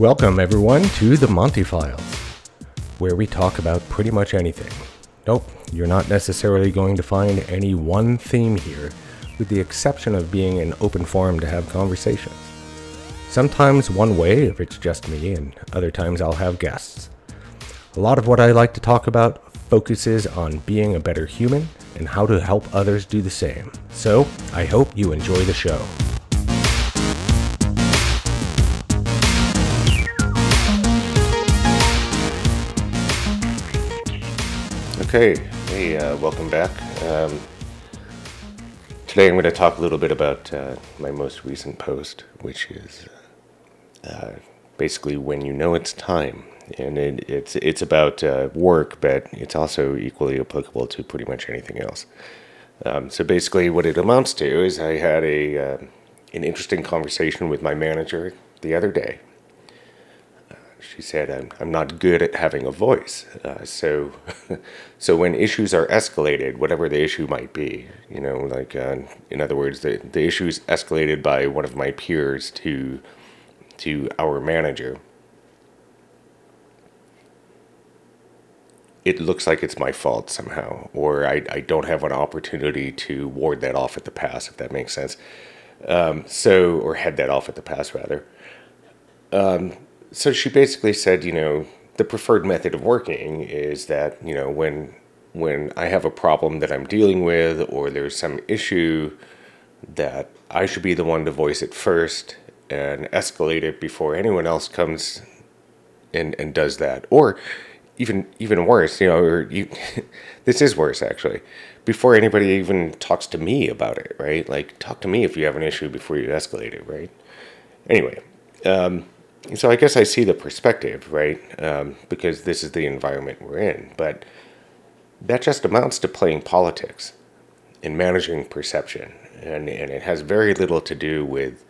Welcome, everyone, to the Monty Files, where we talk about pretty much anything. Nope, you're not necessarily going to find any one theme here, with the exception of being an open forum to have conversations. Sometimes one way if it's just me, and other times I'll have guests. A lot of what I like to talk about focuses on being a better human and how to help others do the same. So, I hope you enjoy the show. Okay, hey, uh, welcome back. Um, today I'm going to talk a little bit about uh, my most recent post, which is uh, basically when you know it's time. And it, it's it's about uh, work, but it's also equally applicable to pretty much anything else. Um, so basically, what it amounts to is I had a uh, an interesting conversation with my manager the other day, she said, I'm, I'm not good at having a voice. Uh, so, so when issues are escalated, whatever the issue might be, you know, like, uh, in other words, the, the issue is escalated by one of my peers to, to our manager. It looks like it's my fault somehow, or I, I don't have an opportunity to ward that off at the pass, if that makes sense. Um, so, or head that off at the pass, rather. Um, so she basically said, you know, the preferred method of working is that, you know, when when I have a problem that I'm dealing with or there's some issue that I should be the one to voice it first and escalate it before anyone else comes and and does that. Or even even worse, you know, or you, this is worse actually. Before anybody even talks to me about it, right? Like talk to me if you have an issue before you escalate it, right? Anyway, um, so I guess I see the perspective, right? Um, because this is the environment we're in. But that just amounts to playing politics and managing perception. And, and it has very little to do with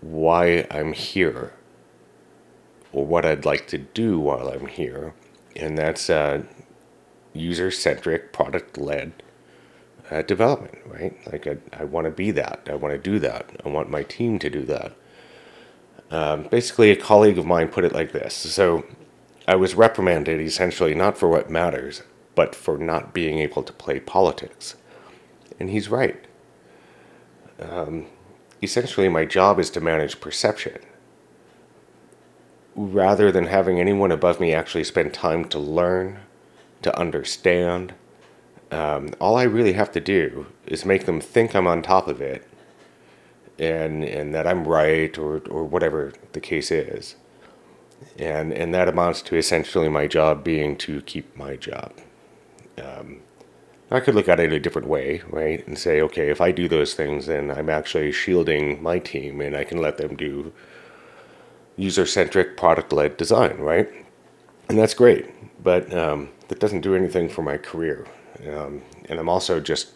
why I'm here or what I'd like to do while I'm here. And that's uh, user centric, product led uh, development, right? Like, I, I want to be that. I want to do that. I want my team to do that. Um, basically, a colleague of mine put it like this. So I was reprimanded essentially not for what matters, but for not being able to play politics. And he's right. Um, essentially, my job is to manage perception. Rather than having anyone above me actually spend time to learn, to understand, um, all I really have to do is make them think I'm on top of it and and that I'm right or or whatever the case is. And and that amounts to essentially my job being to keep my job. Um, I could look at it a different way, right? And say, okay, if I do those things, then I'm actually shielding my team and I can let them do user centric, product led design, right? And that's great. But um, that doesn't do anything for my career. Um, and I'm also just,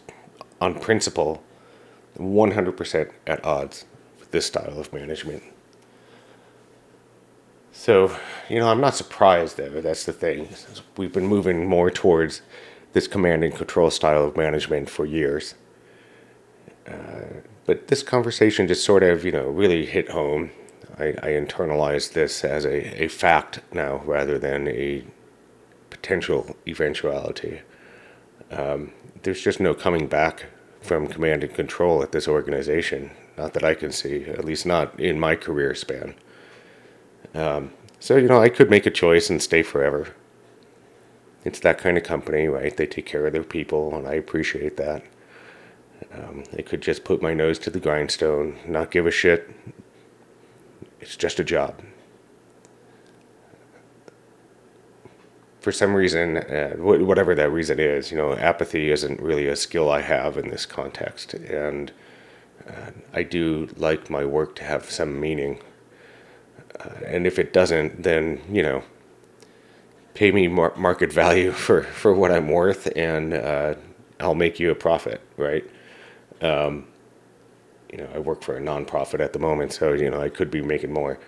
on principle, 100% at odds with this style of management. So, you know, I'm not surprised though, that's the thing. We've been moving more towards this command and control style of management for years. Uh, but this conversation just sort of, you know, really hit home. I, I internalized this as a, a fact now rather than a potential eventuality. Um, there's just no coming back from command and control at this organization. Not that I can see, at least not in my career span. Um, so, you know, I could make a choice and stay forever. It's that kind of company, right? They take care of their people, and I appreciate that. Um, I could just put my nose to the grindstone, not give a shit. It's just a job. For some reason, uh, whatever that reason is, you know, apathy isn't really a skill I have in this context, and uh, I do like my work to have some meaning. Uh, and if it doesn't, then you know, pay me mar- market value for for what I'm worth, and uh, I'll make you a profit, right? Um, you know, I work for a nonprofit at the moment, so you know, I could be making more.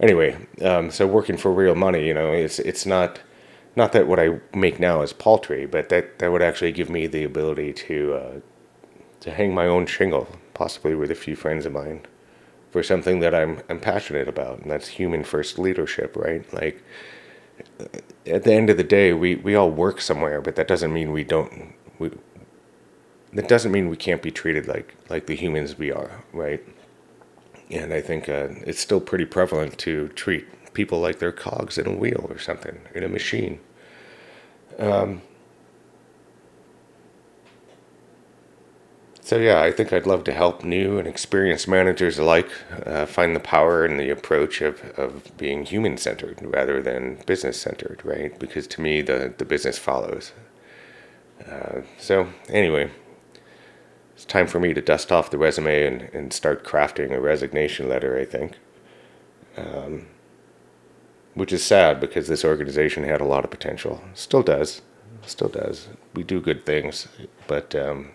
Anyway, um, so working for real money, you know, it's it's not not that what I make now is paltry, but that, that would actually give me the ability to uh, to hang my own shingle, possibly with a few friends of mine, for something that I'm I'm passionate about, and that's human first leadership, right? Like at the end of the day, we, we all work somewhere, but that doesn't mean we don't we that doesn't mean we can't be treated like like the humans we are, right? And I think uh, it's still pretty prevalent to treat people like they're cogs in a wheel or something in a machine. Um, So yeah, I think I'd love to help new and experienced managers alike uh, find the power in the approach of, of being human centered rather than business centered, right? Because to me, the, the business follows. Uh, so anyway, it's time for me to dust off the resume and, and start crafting a resignation letter, I think. Um, which is sad because this organization had a lot of potential. Still does. Still does. We do good things, but um,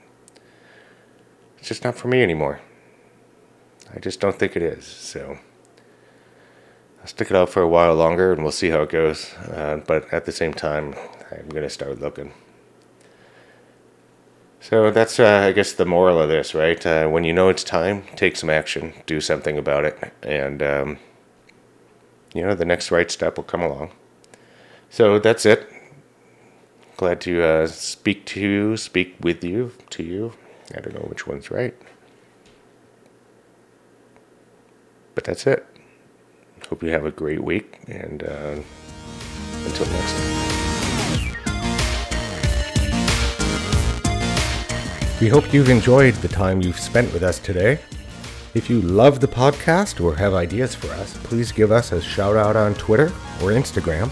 it's just not for me anymore. I just don't think it is. So I'll stick it out for a while longer and we'll see how it goes. Uh, but at the same time, I'm going to start looking. So that's, uh, I guess, the moral of this, right? Uh, when you know it's time, take some action, do something about it, and, um, you know, the next right step will come along. So that's it. Glad to uh, speak to you, speak with you, to you, I don't know which one's right. But that's it. Hope you have a great week, and uh, until next time. We hope you've enjoyed the time you've spent with us today. If you love the podcast or have ideas for us, please give us a shout out on Twitter or Instagram.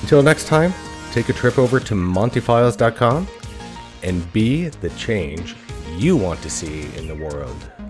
Until next time, take a trip over to montyfiles.com and be the change you want to see in the world.